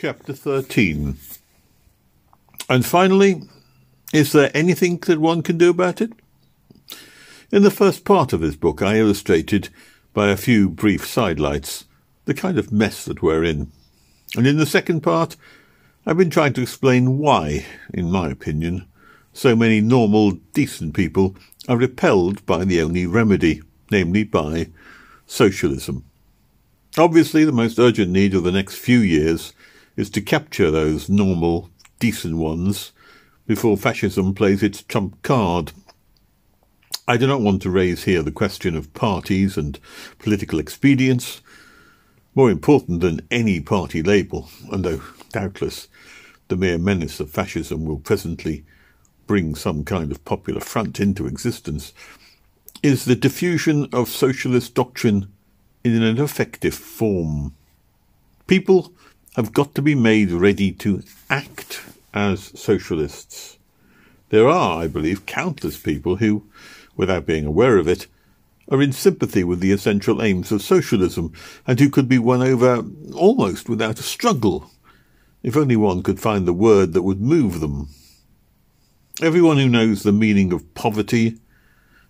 Chapter 13. And finally, is there anything that one can do about it? In the first part of this book, I illustrated, by a few brief sidelights, the kind of mess that we're in. And in the second part, I've been trying to explain why, in my opinion, so many normal, decent people are repelled by the only remedy, namely by socialism. Obviously, the most urgent need of the next few years is to capture those normal, decent ones before fascism plays its trump card. I do not want to raise here the question of parties and political expedience, more important than any party label, and though doubtless the mere menace of fascism will presently bring some kind of popular front into existence, is the diffusion of socialist doctrine in an effective form. People have got to be made ready to act as socialists. There are, I believe, countless people who, without being aware of it, are in sympathy with the essential aims of socialism and who could be won over almost without a struggle, if only one could find the word that would move them. Everyone who knows the meaning of poverty,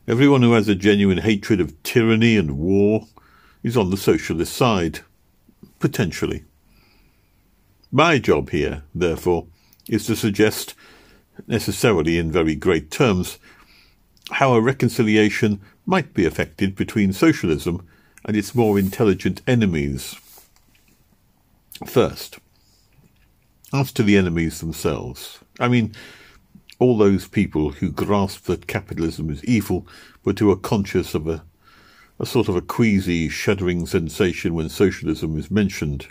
everyone who has a genuine hatred of tyranny and war, is on the socialist side, potentially. My job here, therefore, is to suggest, necessarily in very great terms, how a reconciliation might be effected between socialism and its more intelligent enemies. First, as to the enemies themselves, I mean, all those people who grasp that capitalism is evil, but who are conscious of a, a sort of a queasy, shuddering sensation when socialism is mentioned.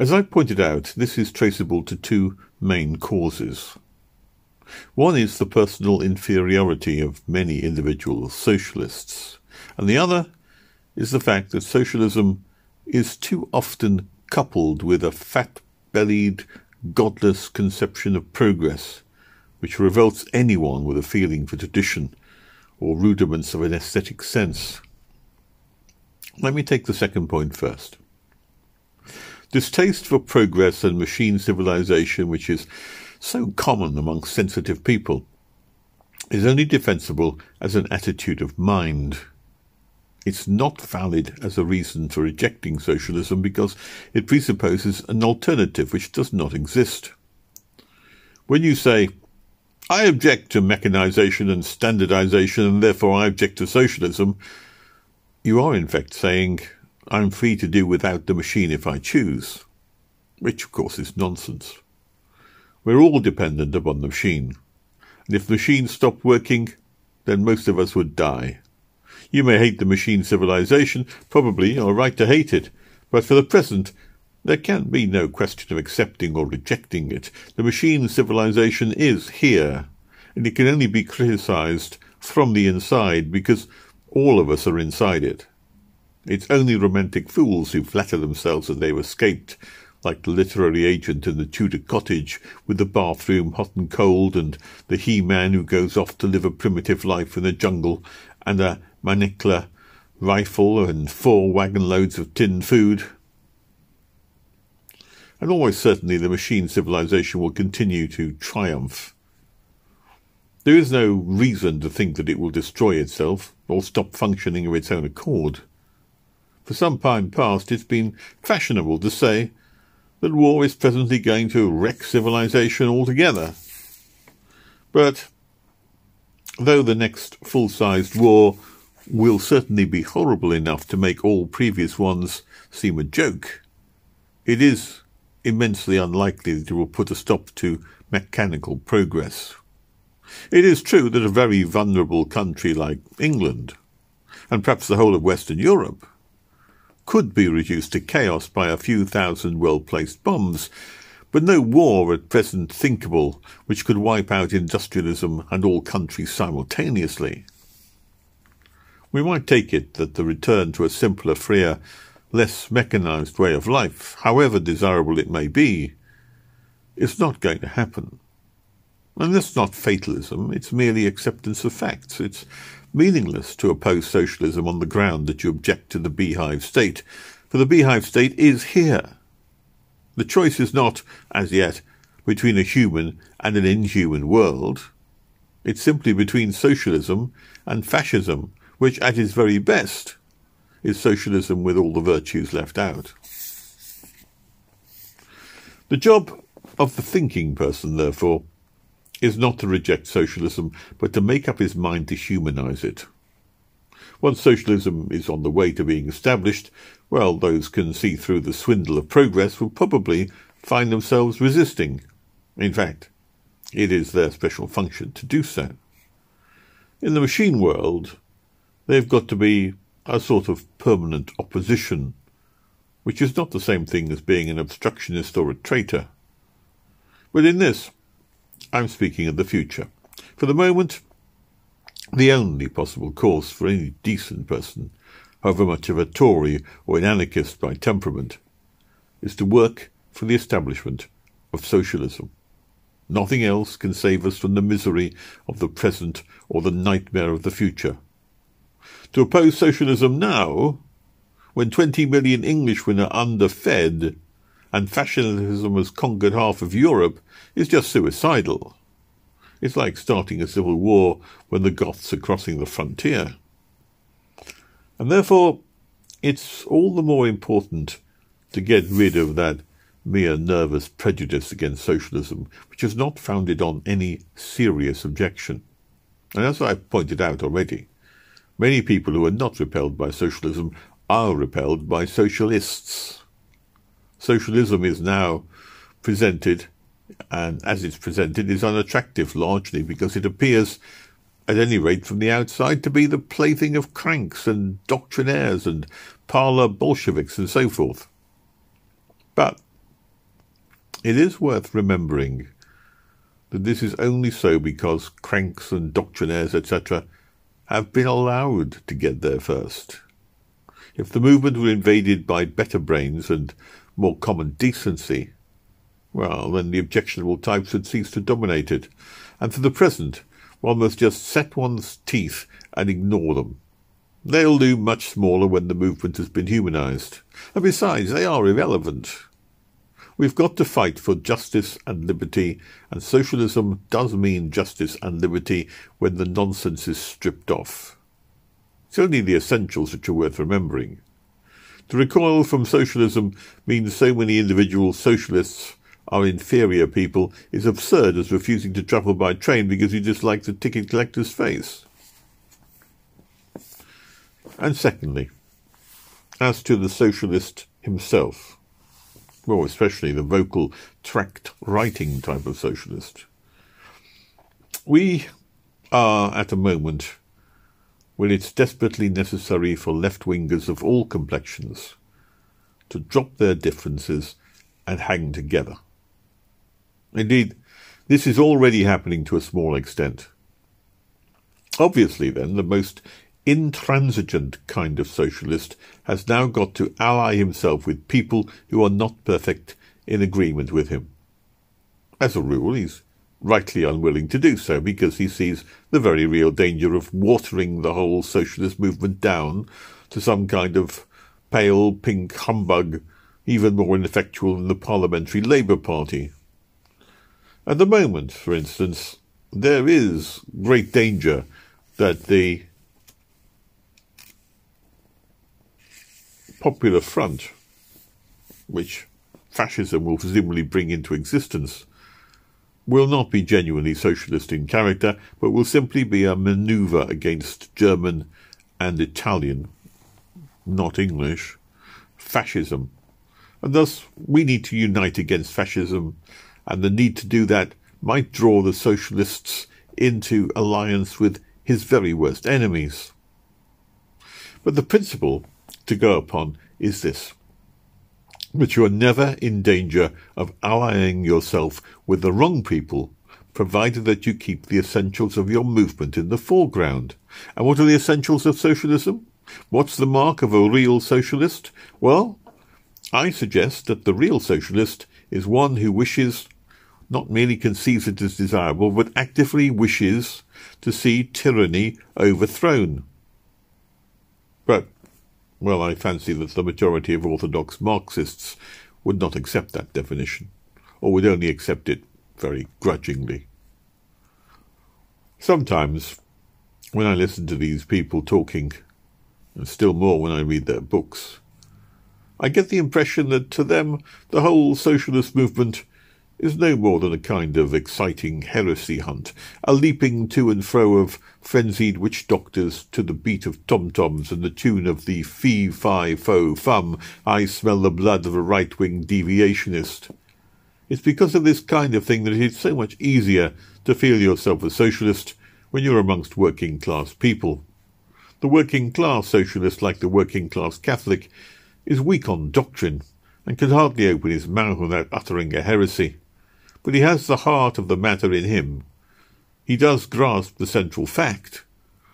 As I pointed out, this is traceable to two main causes. One is the personal inferiority of many individual socialists, and the other is the fact that socialism is too often coupled with a fat-bellied, godless conception of progress, which revolts anyone with a feeling for tradition or rudiments of an aesthetic sense. Let me take the second point first. Distaste for progress and machine civilization, which is so common among sensitive people, is only defensible as an attitude of mind. It's not valid as a reason for rejecting socialism because it presupposes an alternative which does not exist. When you say, I object to mechanization and standardization and therefore I object to socialism, you are in fact saying, I'm free to do without the machine if I choose, which of course is nonsense. We're all dependent upon the machine, and if the machine stopped working, then most of us would die. You may hate the machine civilization, probably are right to hate it, but for the present there can be no question of accepting or rejecting it. The machine civilization is here, and it can only be criticized from the inside because all of us are inside it. It's only romantic fools who flatter themselves that they've escaped, like the literary agent in the Tudor cottage, with the bathroom hot and cold, and the he-man who goes off to live a primitive life in the jungle, and a Mannlicher rifle and four wagon loads of tinned food. And almost certainly the machine civilization will continue to triumph. There is no reason to think that it will destroy itself or stop functioning of its own accord. For some time past it's been fashionable to say that war is presently going to wreck civilization altogether. But though the next full-sized war will certainly be horrible enough to make all previous ones seem a joke, it is immensely unlikely that it will put a stop to mechanical progress. It is true that a very vulnerable country like England, and perhaps the whole of Western Europe, could be reduced to chaos by a few thousand well-placed bombs, but no war at present thinkable which could wipe out industrialism and all countries simultaneously. We might take it that the return to a simpler, freer, less mechanized way of life, however desirable it may be, is not going to happen. And that's not fatalism, it's merely acceptance of facts. It's meaningless to oppose socialism on the ground that you object to the beehive state, for the beehive state is here. The choice is not, as yet, between a human and an inhuman world. It's simply between socialism and fascism, which at its very best is socialism with all the virtues left out. The job of the thinking person, therefore, is not to reject socialism, but to make up his mind to humanize it. Once socialism is on the way to being established, well, those can see through the swindle of progress will probably find themselves resisting. In fact, it is their special function to do so. In the machine world, they've got to be a sort of permanent opposition, which is not the same thing as being an obstructionist or a traitor. But in this, I'm speaking of the future. For the moment, the only possible course for any decent person, however much of a Tory or an anarchist by temperament, is to work for the establishment of socialism. Nothing else can save us from the misery of the present or the nightmare of the future. To oppose socialism now, when 20 million Englishmen are underfed and fascism has conquered half of Europe, is just suicidal. It's like starting a civil war when the Goths are crossing the frontier. And therefore, it's all the more important to get rid of that mere nervous prejudice against socialism, which is not founded on any serious objection. And as I've pointed out already, many people who are not repelled by socialism are repelled by socialists. Socialism is now presented, and as it's presented, is unattractive largely because it appears, at any rate from the outside, to be the plaything of cranks and doctrinaires and parlour Bolsheviks and so forth. But it is worth remembering that this is only so because cranks and doctrinaires, etc., have been allowed to get there first. If the movement were invaded by better brains and more common decency, well, then the objectionable types would cease to dominate it, and for the present one must just set one's teeth and ignore them. They'll do much smaller when the movement has been humanized, and besides, they are irrelevant. We've got to fight for justice and liberty, and socialism does mean justice and liberty when the nonsense is stripped off. It's only the essentials which are worth remembering. To recoil from socialism means so many individual socialists are inferior people is absurd as refusing to travel by train because you dislike the ticket collector's face. And secondly, as to the socialist himself, well, especially the vocal tract writing type of socialist. We are at a moment when it's desperately necessary for left wingers of all complexions to drop their differences and hang together. Indeed, this is already happening to a small extent. Obviously, then, the most intransigent kind of socialist has now got to ally himself with people who are not perfect in agreement with him. As a rule, he's rightly unwilling to do so because he sees the very real danger of watering the whole socialist movement down to some kind of pale pink humbug, even more ineffectual than the Parliamentary Labour Party. At the moment, for instance, there is great danger that the Popular Front, which fascism will presumably bring into existence, will not be genuinely socialist in character, but will simply be a manoeuvre against German and Italian, not English, fascism. And thus we need to unite against fascism, and the need to do that might draw the socialists into alliance with his very worst enemies. But the principle to go upon is this that you are never in danger of allying yourself with the wrong people, provided that you keep the essentials of your movement in the foreground. And what are the essentials of socialism? What's the mark of a real socialist? Well, I suggest that the real socialist is one who wishes, not merely conceives it as desirable, but actively wishes to see tyranny overthrown. Well, I fancy that the majority of orthodox Marxists would not accept that definition, or would only accept it very grudgingly. Sometimes, when I listen to these people talking, and still more when I read their books, I get the impression that to them the whole socialist movement is no more than a kind of exciting heresy hunt, a leaping to and fro of frenzied witch doctors to the beat of tom-toms and the tune of the fee, fi, fo, fum, I smell the blood of a right-wing deviationist. It's because of this kind of thing that it is so much easier to feel yourself a socialist when you're amongst working-class people. The working-class socialist, like the working-class Catholic, is weak on doctrine, and can hardly open his mouth without uttering a heresy. But he has the heart of the matter in him. He does grasp the central fact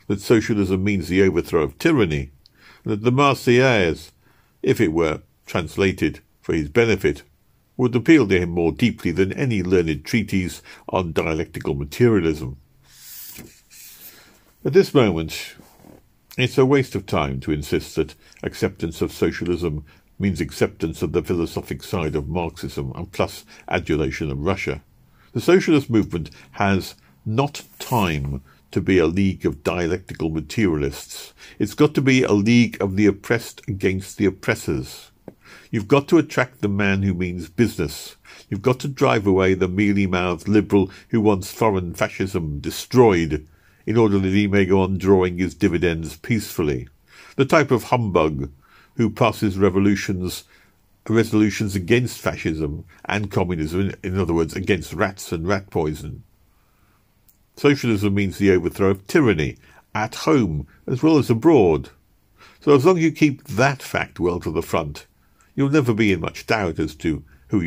that socialism means the overthrow of tyranny, and that the Marseillaise, if it were translated for his benefit, would appeal to him more deeply than any learned treatise on dialectical materialism. At this moment, it's a waste of time to insist that acceptance of socialism means acceptance of the philosophic side of Marxism and plus adulation of Russia. The socialist movement has not time to be a league of dialectical materialists. It's got to be a league of the oppressed against the oppressors. You've got to attract the man who means business. You've got to drive away the mealy-mouthed liberal who wants foreign fascism destroyed in order that he may go on drawing his dividends peacefully. The type of humbug who passes revolutions resolutions against fascism and communism, in other words, against rats and rat poison. Socialism means the overthrow of tyranny, at home as well as abroad. So as long as you keep that fact well to the front, you'll never be in much doubt as to who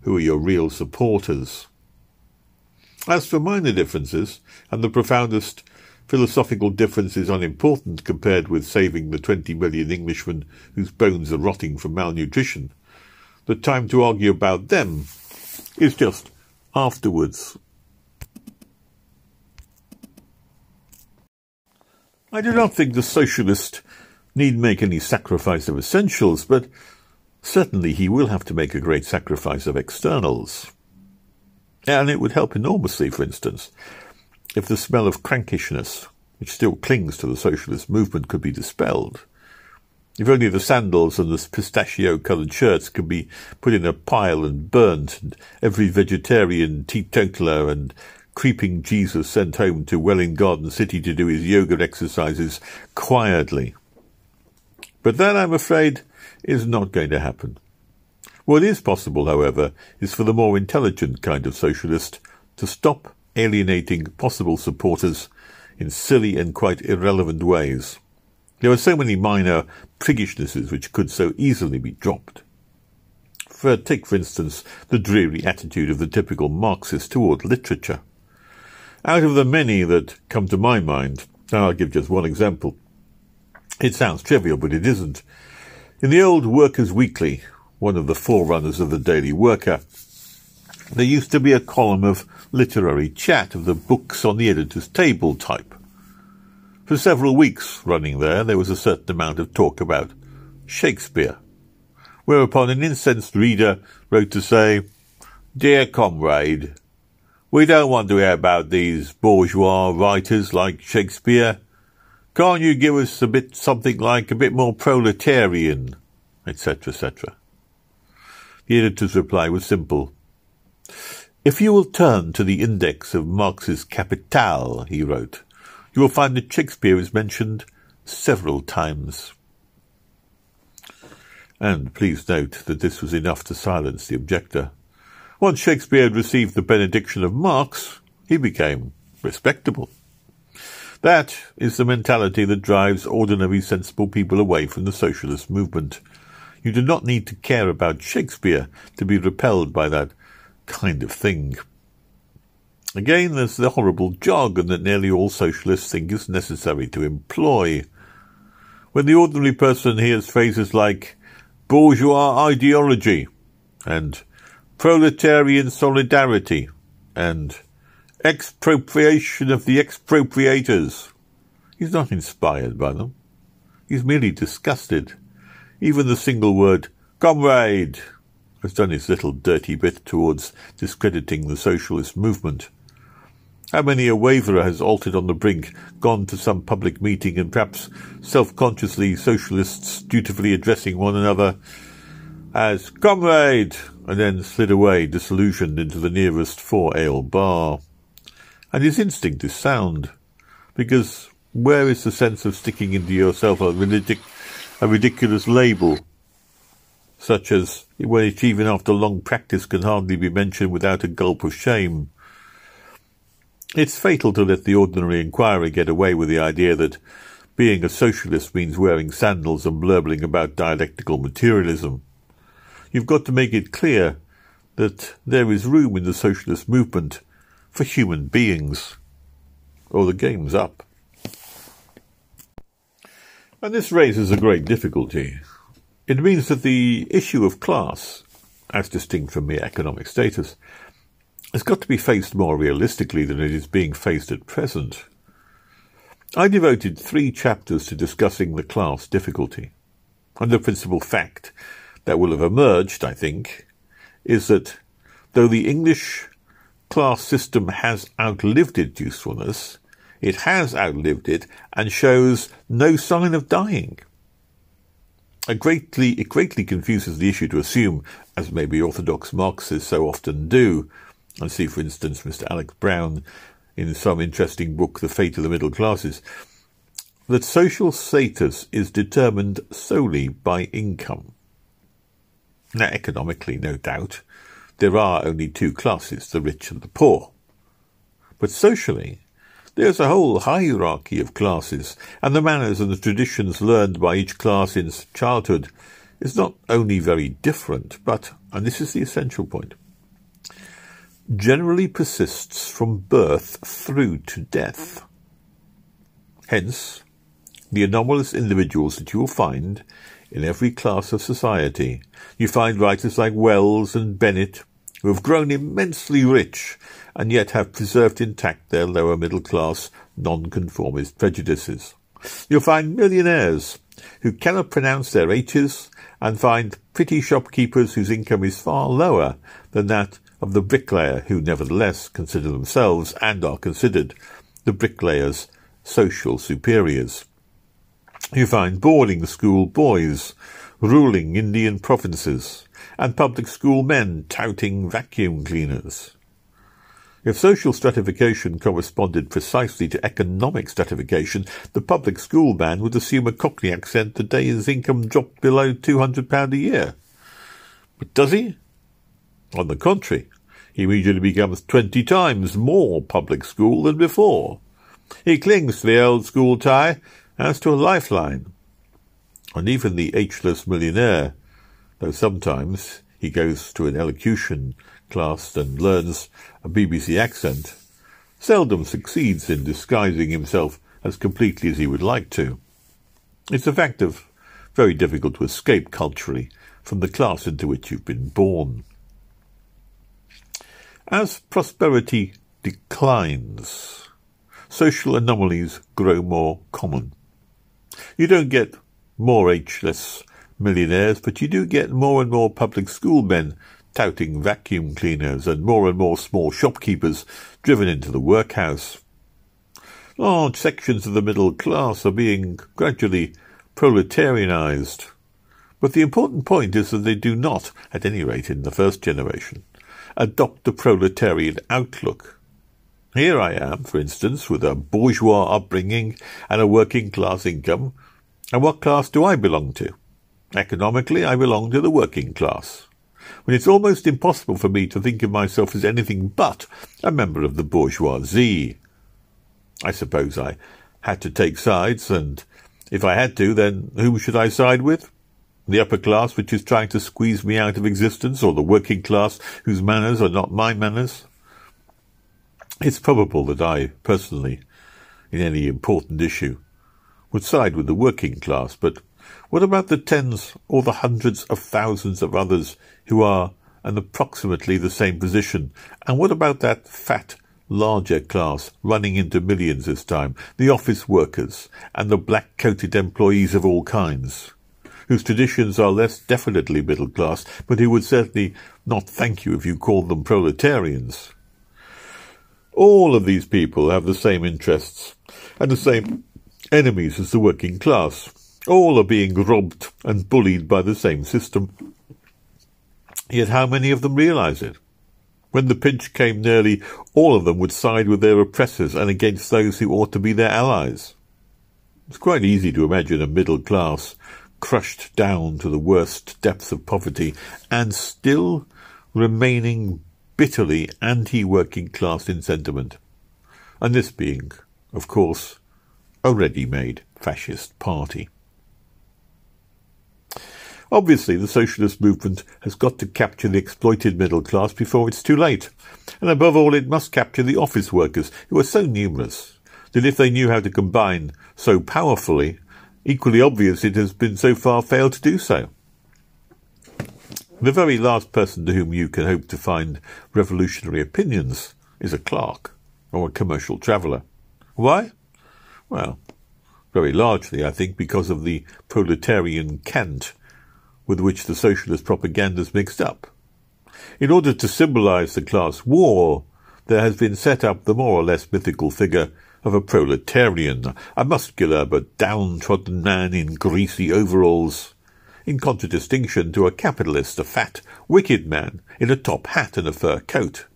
who are your real supporters. As for minor differences, and the profoundest philosophical difference is unimportant compared with saving the 20 million Englishmen whose bones are rotting from malnutrition. The time to argue about them is just afterwards. I do not think the socialist need make any sacrifice of essentials, but certainly he will have to make a great sacrifice of externals. And it would help enormously, for instance, if the smell of crankishness, which still clings to the socialist movement, could be dispelled. If only the sandals and the pistachio-coloured shirts could be put in a pile and burnt, and every vegetarian, teetotaler, and creeping Jesus sent home to Welwyn Garden City to do his yoga exercises quietly. But that, I'm afraid, is not going to happen. What is possible, however, is for the more intelligent kind of socialist to stop alienating possible supporters in silly and quite irrelevant ways. There are so many minor priggishnesses which could so easily be dropped. For, take, for instance, the dreary attitude of the typical Marxist toward literature. Out of the many that come to my mind, I'll give just one example. It sounds trivial, but it isn't. In the old Workers' Weekly, one of the forerunners of the Daily Worker, there used to be a column of literary chat of the books on the editor's table type. For several weeks running there, there was a certain amount of talk about Shakespeare, whereupon an incensed reader wrote to say, Dear comrade, we don't want to hear about these bourgeois writers like Shakespeare. Can't you give us a bit something like a bit more proletarian, etc., etc. The editor's reply was simple. If you will turn to the index of Marx's Capital, he wrote, you will find that Shakespeare is mentioned several times. And please note that this was enough to silence the objector. Once Shakespeare had received the benediction of Marx, he became respectable. That is the mentality that drives ordinary sensible people away from the socialist movement. You do not need to care about Shakespeare to be repelled by that kind of thing. Again, there's the horrible jargon that nearly all socialists think is necessary to employ. When the ordinary person hears phrases like bourgeois ideology and proletarian solidarity and expropriation of the expropriators, he's not inspired by them. He's merely disgusted. Even the single word comrade has done his little dirty bit towards discrediting the socialist movement. How many a waverer has altered on the brink, gone to some public meeting, and perhaps self-consciously socialists dutifully addressing one another as comrade, and then slid away disillusioned into the nearest four-ale bar. And his instinct is sound, because where is the sense of sticking into yourself a, ridic- a ridiculous label such as which even after long practice can hardly be mentioned without a gulp of shame. It's fatal to let the ordinary inquirer get away with the idea that being a socialist means wearing sandals and blurbling about dialectical materialism. You've got to make it clear that there is room in the socialist movement for human beings, or the game's up. And this raises a great difficulty. It means that the issue of class, as distinct from mere economic status, has got to be faced more realistically than it is being faced at present. I devoted three chapters to discussing the class difficulty, and the principal fact that will have emerged, I think, is that though the English class system has outlived its usefulness, it has outlived it and shows no sign of dying greatly, it greatly confuses the issue to assume, as maybe orthodox Marxists so often do, and see, for instance, Mr. Alex Brown in some interesting book, The Fate of the Middle Classes, that social status is determined solely by income. Now, economically, no doubt, there are only two classes, the rich and the poor. But socially, there's a whole hierarchy of classes, and the manners and the traditions learned by each class in childhood is not only very different, but, and this is the essential point, generally persists from birth through to death. Hence, the anomalous individuals that you will find in every class of society. You find writers like Wells and Bennett, who have grown immensely rich and yet have preserved intact their lower middle class nonconformist prejudices. You'll find millionaires who cannot pronounce their H's and find pretty shopkeepers whose income is far lower than that of the bricklayer who nevertheless consider themselves and are considered the bricklayer's social superiors. You find boarding school boys ruling Indian provinces and public school men touting vacuum cleaners. If social stratification corresponded precisely to economic stratification, the public school man would assume a Cockney accent the day his income dropped below £200 a year. But does he? On the contrary, he immediately becomes twenty times more public school than before. He clings to the old school tie as to a lifeline. And even the aitchless millionaire, though sometimes he goes to an elocution class and learns a BBC accent, seldom succeeds in disguising himself as completely as he would like to. It's a fact of very difficult to escape culturally from the class into which you've been born. As prosperity declines, social anomalies grow more common. You don't get more aitchless millionaires, but you do get more and more public school men touting vacuum cleaners and more and more small shopkeepers driven into the workhouse. Large sections of the middle class are being gradually proletarianized. But the important point is that they do not, at any rate in the first generation, adopt the proletarian outlook. Here I am, for instance, with a bourgeois upbringing and a working class income. And what class do I belong to? Economically, I belong to the working class when it's almost impossible for me to think of myself as anything but a member of the bourgeoisie. I suppose I had to take sides, and if I had to, then whom should I side with? The upper class, which is trying to squeeze me out of existence, or the working class, whose manners are not my manners? It's probable that I, personally, in any important issue, would side with the working class, but what about the tens or the hundreds of thousands of others who are in approximately the same position? And what about that fat, larger class running into millions this time, the office workers and the black-coated employees of all kinds? whose traditions are less definitely middle class, but who would certainly not thank you if you called them proletarians. All of these people have the same interests and the same enemies as the working class. All are being robbed and bullied by the same system. Yet how many of them realize it? When the pinch came nearly, all of them would side with their oppressors and against those who ought to be their allies. It's quite easy to imagine a middle class crushed down to the worst depths of poverty and still remaining bitterly anti-working class in sentiment. And this being, of course, a ready-made fascist party. Obviously, the socialist movement has got to capture the exploited middle class before it's too late. And above all, it must capture the office workers, who are so numerous that if they knew how to combine so powerfully, equally obvious it has been so far failed to do so. The very last person to whom you can hope to find revolutionary opinions is a clerk or a commercial traveller. Why? Well, very largely, I think, because of the proletarian cant with which the socialist propaganda is mixed up. In order to symbolize the class war, there has been set up the more or less mythical figure of a proletarian, a muscular but downtrodden man in greasy overalls, in contradistinction to a capitalist, a fat, wicked man in a top hat and a fur coat.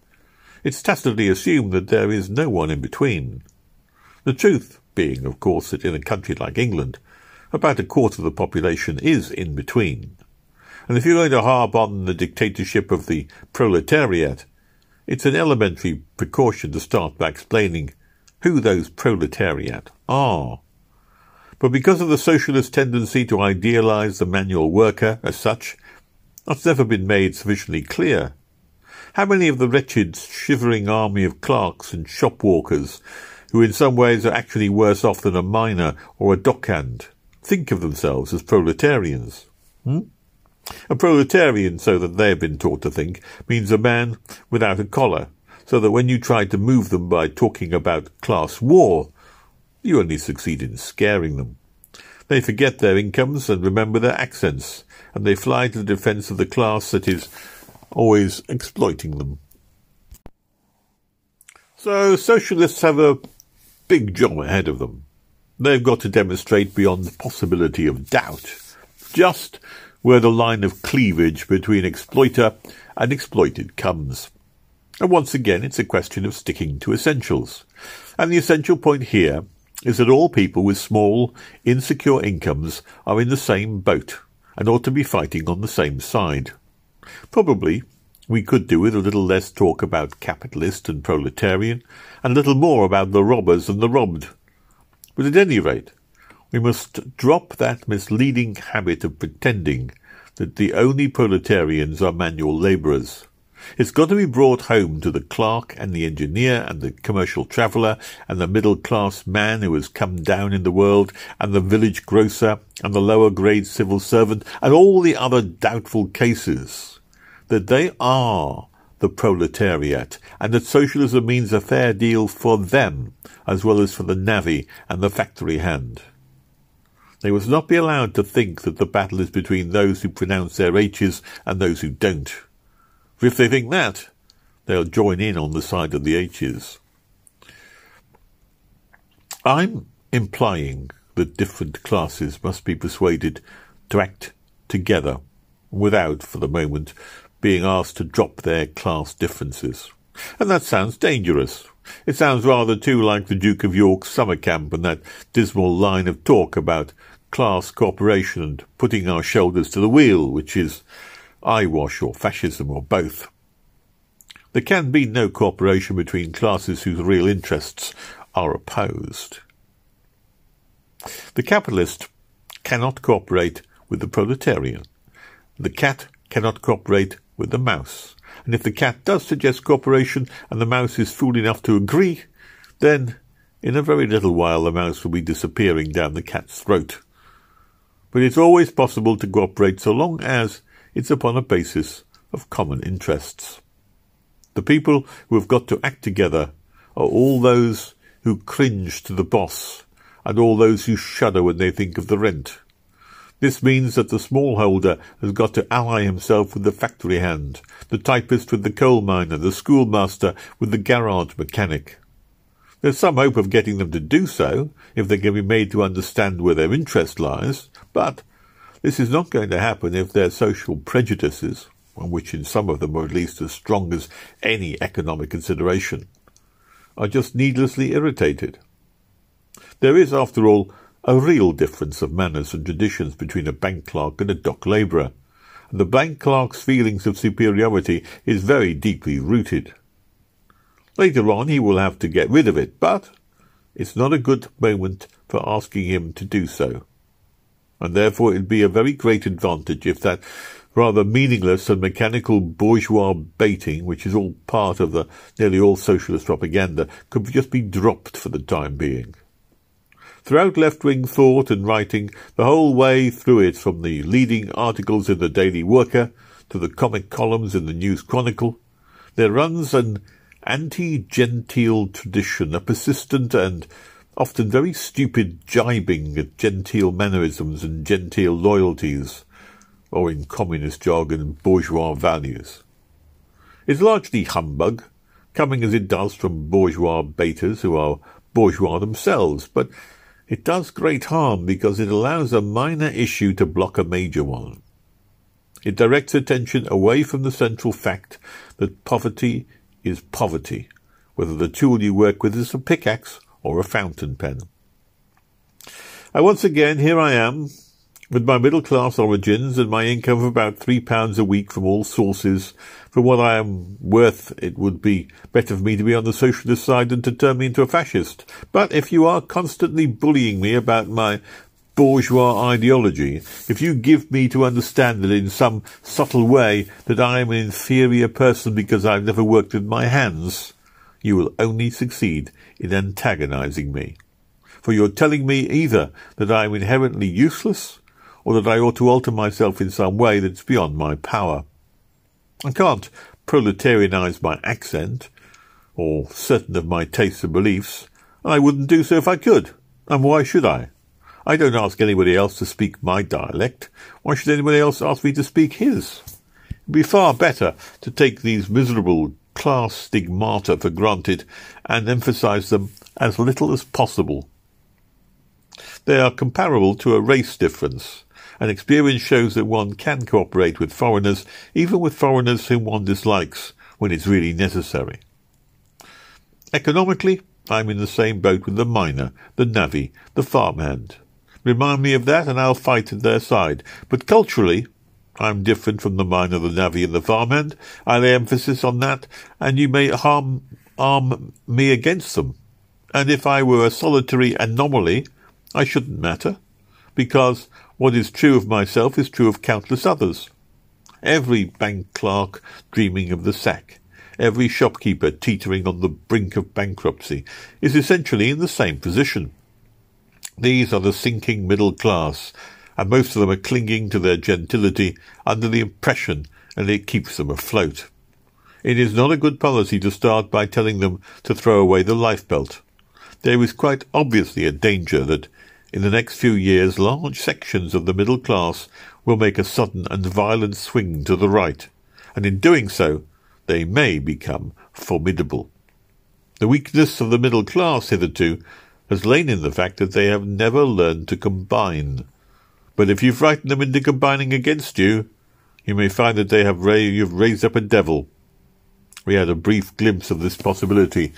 It's tacitly assumed that there is no one in between. The truth being, of course, that in a country like England, about a quarter of the population is in between. And if you're going to harp on the dictatorship of the proletariat, it's an elementary precaution to start by explaining who those proletariat are. But because of the socialist tendency to idealize the manual worker as such, that's never been made sufficiently clear. How many of the wretched, shivering army of clerks and shop walkers, who in some ways are actually worse off than a miner or a dockhand, think of themselves as proletarians? Hmm? A proletarian, so that they have been taught to think, means a man without a collar, so that when you try to move them by talking about class war, you only succeed in scaring them. They forget their incomes and remember their accents, and they fly to the defence of the class that is always exploiting them. So socialists have a big job ahead of them. They've got to demonstrate beyond the possibility of doubt just where the line of cleavage between exploiter and exploited comes. And once again, it's a question of sticking to essentials. And the essential point here is that all people with small, insecure incomes are in the same boat and ought to be fighting on the same side. Probably we could do with a little less talk about capitalist and proletarian, and a little more about the robbers and the robbed. But at any rate, we must drop that misleading habit of pretending that the only proletarians are manual labourers. It's got to be brought home to the clerk and the engineer and the commercial traveller and the middle class man who has come down in the world and the village grocer and the lower grade civil servant and all the other doubtful cases that they are the proletariat and that socialism means a fair deal for them as well as for the navvy and the factory hand. They must not be allowed to think that the battle is between those who pronounce their H's and those who don't. For if they think that, they'll join in on the side of the H's. I'm implying that different classes must be persuaded to act together without, for the moment, being asked to drop their class differences. And that sounds dangerous. It sounds rather too like the Duke of York's summer camp and that dismal line of talk about class cooperation and putting our shoulders to the wheel, which is eyewash or fascism or both. There can be no cooperation between classes whose real interests are opposed. The capitalist cannot cooperate with the proletarian. The cat cannot cooperate with the mouse. And if the cat does suggest cooperation and the mouse is fool enough to agree, then in a very little while the mouse will be disappearing down the cat's throat. But it's always possible to cooperate so long as it's upon a basis of common interests. The people who have got to act together are all those who cringe to the boss and all those who shudder when they think of the rent. This means that the smallholder has got to ally himself with the factory hand, the typist with the coal miner, the schoolmaster with the garage mechanic. There's some hope of getting them to do so, if they can be made to understand where their interest lies, but this is not going to happen if their social prejudices, which in some of them are at least as strong as any economic consideration, are just needlessly irritated. There is, after all, a real difference of manners and traditions between a bank clerk and a dock labourer, and the bank clerk's feelings of superiority is very deeply rooted. Later on he will have to get rid of it, but it's not a good moment for asking him to do so. And therefore it would be a very great advantage if that rather meaningless and mechanical bourgeois baiting, which is all part of the nearly all socialist propaganda, could just be dropped for the time being. Throughout left-wing thought and writing, the whole way through it, from the leading articles in the Daily Worker to the comic columns in the News Chronicle, there runs an anti-genteel tradition, a persistent and often very stupid jibing at genteel mannerisms and genteel loyalties, or in communist jargon, bourgeois values. It's largely humbug, coming as it does from bourgeois baiters who are bourgeois themselves, but it does great harm because it allows a minor issue to block a major one. It directs attention away from the central fact that poverty is poverty, whether the tool you work with is a pickaxe or a fountain pen. And once again, here I am, with my middle class origins and my income of about three pounds a week from all sources, for what I am worth, it would be better for me to be on the socialist side than to turn me into a fascist. But if you are constantly bullying me about my bourgeois ideology, if you give me to understand that in some subtle way that I am an inferior person because I've never worked with my hands, you will only succeed in antagonizing me. For you're telling me either that I am inherently useless or that I ought to alter myself in some way that's beyond my power. I can't proletarianize my accent, or certain of my tastes and beliefs, and I wouldn't do so if I could. And why should I? I don't ask anybody else to speak my dialect. Why should anybody else ask me to speak his? It'd be far better to take these miserable class stigmata for granted and emphasize them as little as possible. They are comparable to a race difference, and experience shows that one can cooperate with foreigners, even with foreigners whom one dislikes, when it's really necessary. Economically, I'm in the same boat with the miner, the navvy, the farmhand. Remind me of that, and I'll fight at their side. But culturally, I'm different from the miner, the navvy, and the farmhand. I lay emphasis on that, and you may harm arm me against them. And if I were a solitary anomaly, I shouldn't matter, because what is true of myself is true of countless others. Every bank clerk dreaming of the sack, every shopkeeper teetering on the brink of bankruptcy, is essentially in the same position. These are the sinking middle class, and most of them are clinging to their gentility under the impression that it keeps them afloat. It is not a good policy to start by telling them to throw away the lifebelt. There is quite obviously a danger that in the next few years, large sections of the middle class will make a sudden and violent swing to the right, and in doing so, they may become formidable. The weakness of the middle class hitherto has lain in the fact that they have never learned to combine. But if you frighten them into combining against you, you may find that they have ra- you've raised up a devil. We had a brief glimpse of this possibility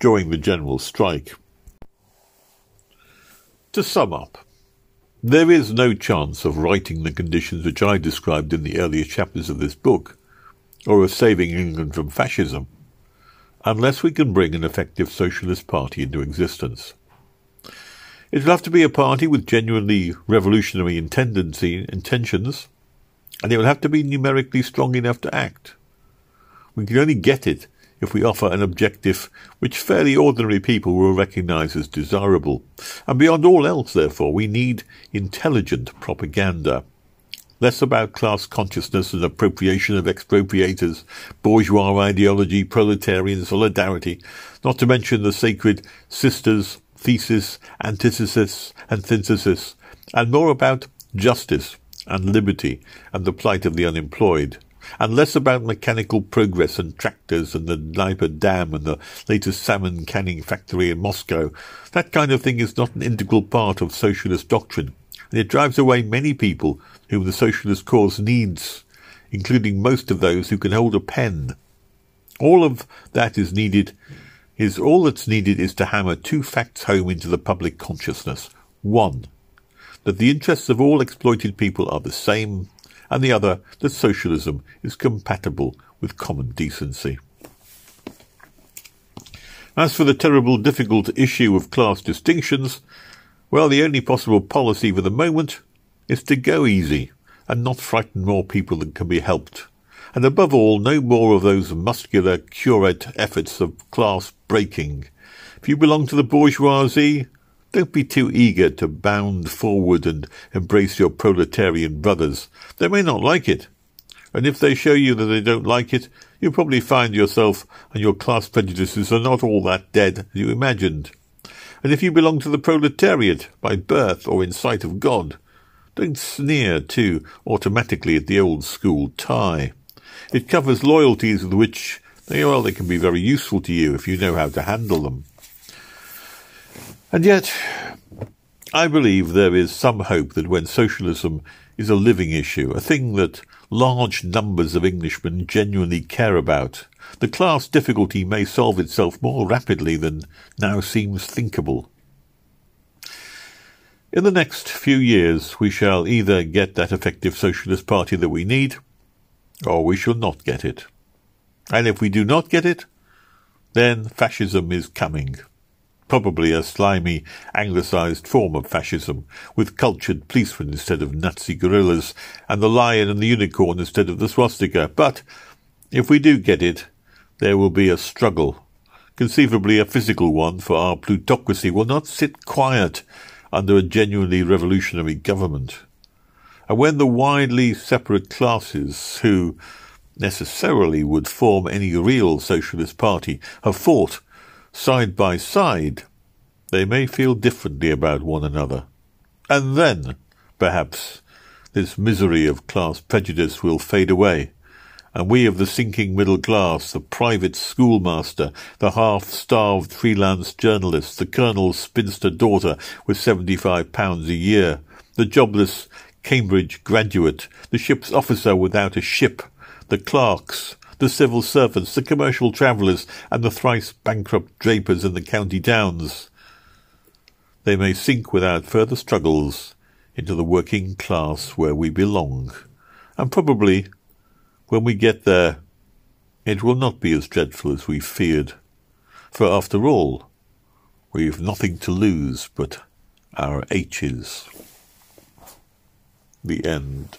during the general strike. To sum up, there is no chance of righting the conditions which I described in the earlier chapters of this book, or of saving England from fascism, unless we can bring an effective socialist party into existence. It will have to be a party with genuinely revolutionary intentions, and it will have to be numerically strong enough to act. We can only get it if we offer an objective which fairly ordinary people will recognize as desirable. And beyond all else, therefore, we need intelligent propaganda. Less about class consciousness and appropriation of expropriators, bourgeois ideology, proletarian solidarity, not to mention the sacred sisters, thesis, antithesis, and synthesis, and more about justice and liberty and the plight of the unemployed, and less about mechanical progress and tractors and the Dnieper Dam and the latest salmon canning factory in Moscow. That kind of thing is not an integral part of socialist doctrine, and it drives away many people whom the socialist cause needs, including most of those who can hold a pen. All of that is needed is all that's needed is to hammer two facts home into the public consciousness. One, that the interests of all exploited people are the same, and the other, that socialism is compatible with common decency. As for the terrible difficult issue of class distinctions, well, the only possible policy for the moment is to go easy and not frighten more people than can be helped. And above all, no more of those muscular curate efforts of class breaking. If you belong to the bourgeoisie, don't be too eager to bound forward and embrace your proletarian brothers. They may not like it. And if they show you that they don't like it, you'll probably find yourself and your class prejudices are not all that dead as you imagined. And if you belong to the proletariat by birth or in sight of God, don't sneer too automatically at the old school tie. It covers loyalties with which, well, they can be very useful to you if you know how to handle them. And yet, I believe there is some hope that when socialism is a living issue, a thing that large numbers of Englishmen genuinely care about, the class difficulty may solve itself more rapidly than now seems thinkable. In the next few years, we shall either get that effective socialist party that we need, or we shall not get it. And if we do not get it, then fascism is coming. Probably a slimy, anglicised form of fascism, with cultured policemen instead of Nazi gorillas, and the lion and the unicorn instead of the swastika. But if we do get it, there will be a struggle, conceivably a physical one, for our plutocracy will not sit quiet under a genuinely revolutionary government. And when the widely separate classes who necessarily would form any real socialist party have fought side by side, they may feel differently about one another. And then, perhaps, this misery of class prejudice will fade away, and we of the sinking middle class, the private schoolmaster, the half-starved freelance journalist, the colonel's spinster daughter with seventy-five pounds a year, the jobless Cambridge graduate, the ship's officer without a ship, the clerks, the civil servants, the commercial travellers, and the thrice bankrupt drapers in the county towns. They may sink without further struggles into the working class where we belong, and probably when we get there, it will not be as dreadful as we feared, for after all, we've nothing to lose but our H's. The end.